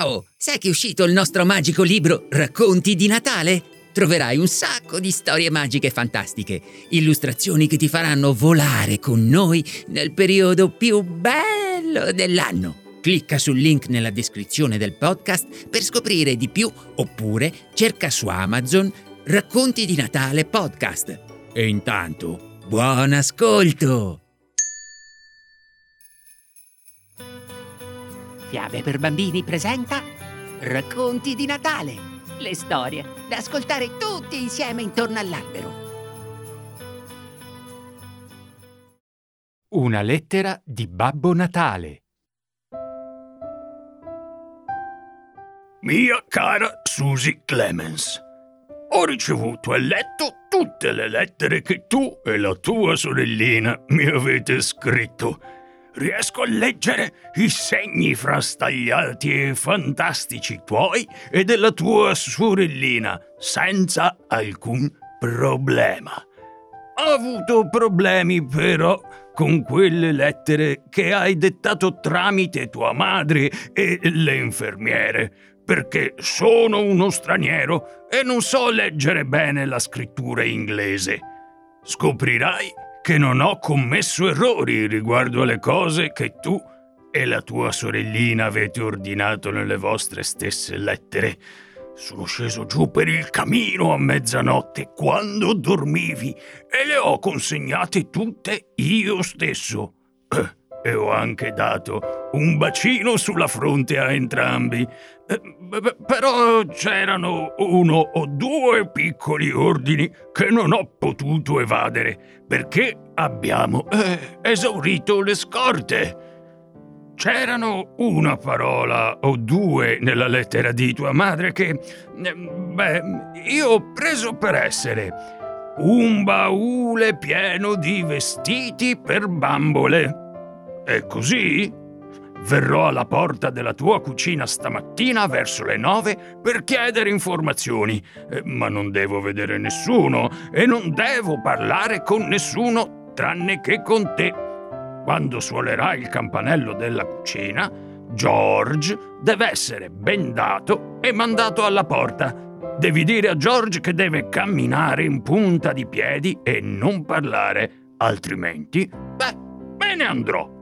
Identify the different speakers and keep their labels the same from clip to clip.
Speaker 1: Ciao, sai che è uscito il nostro magico libro Racconti di Natale? Troverai un sacco di storie magiche fantastiche, illustrazioni che ti faranno volare con noi nel periodo più bello dell'anno. Clicca sul link nella descrizione del podcast per scoprire di più oppure cerca su Amazon Racconti di Natale Podcast. E intanto, buon ascolto!
Speaker 2: Fiabe per bambini presenta Racconti di Natale. Le storie da ascoltare tutti insieme intorno all'albero.
Speaker 3: Una lettera di Babbo Natale.
Speaker 4: Mia cara Susie Clemens, ho ricevuto e letto tutte le lettere che tu e la tua sorellina mi avete scritto riesco a leggere i segni frastagliati e fantastici tuoi e della tua sorellina senza alcun problema. Ho avuto problemi però con quelle lettere che hai dettato tramite tua madre e le infermiere, perché sono uno straniero e non so leggere bene la scrittura inglese. Scoprirai che non ho commesso errori riguardo alle cose che tu e la tua sorellina avete ordinato nelle vostre stesse lettere. Sono sceso giù per il camino a mezzanotte quando dormivi e le ho consegnate tutte io stesso. Eh, e ho anche dato un bacino sulla fronte a entrambi. Eh, però c'erano uno o due piccoli ordini che non ho potuto evadere perché abbiamo eh, esaurito le scorte. C'erano una parola o due nella lettera di tua madre che, eh, beh, io ho preso per essere un baule pieno di vestiti per bambole. È così? Verrò alla porta della tua cucina stamattina verso le nove per chiedere informazioni, eh, ma non devo vedere nessuno e non devo parlare con nessuno tranne che con te. Quando suonerà il campanello della cucina, George deve essere bendato e mandato alla porta. Devi dire a George che deve camminare in punta di piedi e non parlare, altrimenti, beh, me ne andrò.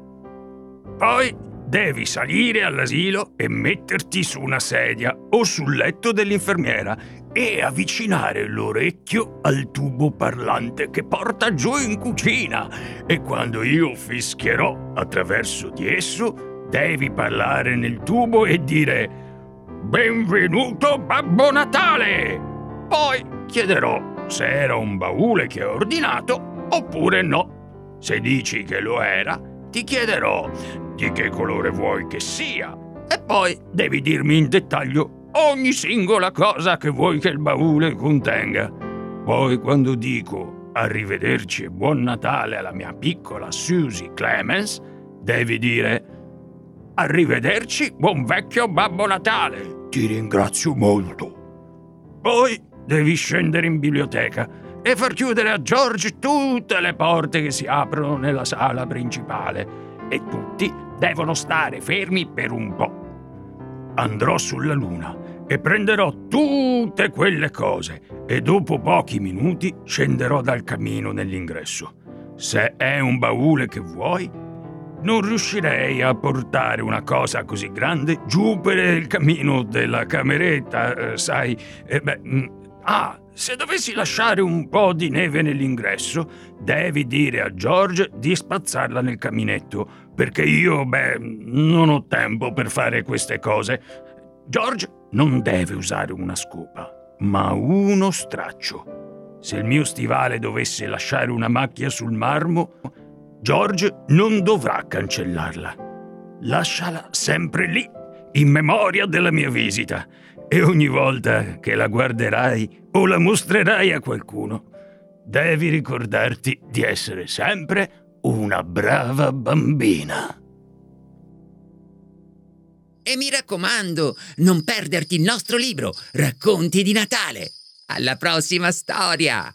Speaker 4: Poi devi salire all'asilo e metterti su una sedia o sul letto dell'infermiera e avvicinare l'orecchio al tubo parlante che porta giù in cucina e quando io fischierò attraverso di esso devi parlare nel tubo e dire Benvenuto Babbo Natale! Poi chiederò se era un baule che ho ordinato oppure no. Se dici che lo era, ti chiederò di che colore vuoi che sia e poi devi dirmi in dettaglio ogni singola cosa che vuoi che il baule contenga. Poi quando dico arrivederci e buon Natale alla mia piccola Susie Clemens, devi dire arrivederci, buon vecchio Babbo Natale, ti ringrazio molto. Poi devi scendere in biblioteca e far chiudere a George tutte le porte che si aprono nella sala principale e tutti devono stare fermi per un po'. Andrò sulla Luna e prenderò tutte quelle cose e dopo pochi minuti scenderò dal camino nell'ingresso. Se è un baule che vuoi, non riuscirei a portare una cosa così grande giù per il camino della cameretta, eh, sai. Eh, beh, mm, ah, se dovessi lasciare un po' di neve nell'ingresso, devi dire a George di spazzarla nel caminetto, perché io, beh, non ho tempo per fare queste cose. George non deve usare una scopa, ma uno straccio. Se il mio stivale dovesse lasciare una macchia sul marmo, George non dovrà cancellarla. Lasciala sempre lì in memoria della mia visita. E ogni volta che la guarderai o la mostrerai a qualcuno, devi ricordarti di essere sempre una brava bambina.
Speaker 1: E mi raccomando, non perderti il nostro libro, Racconti di Natale. Alla prossima storia!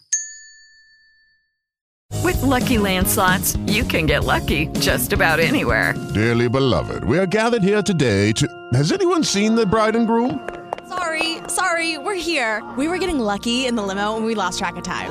Speaker 5: With lucky landslots, you can get lucky just about anywhere.
Speaker 6: Dearly beloved, we are gathered here today to. Has anyone seen the bride and groom?
Speaker 7: Sorry, sorry, we're here. We were getting lucky in the limo and we lost track of time.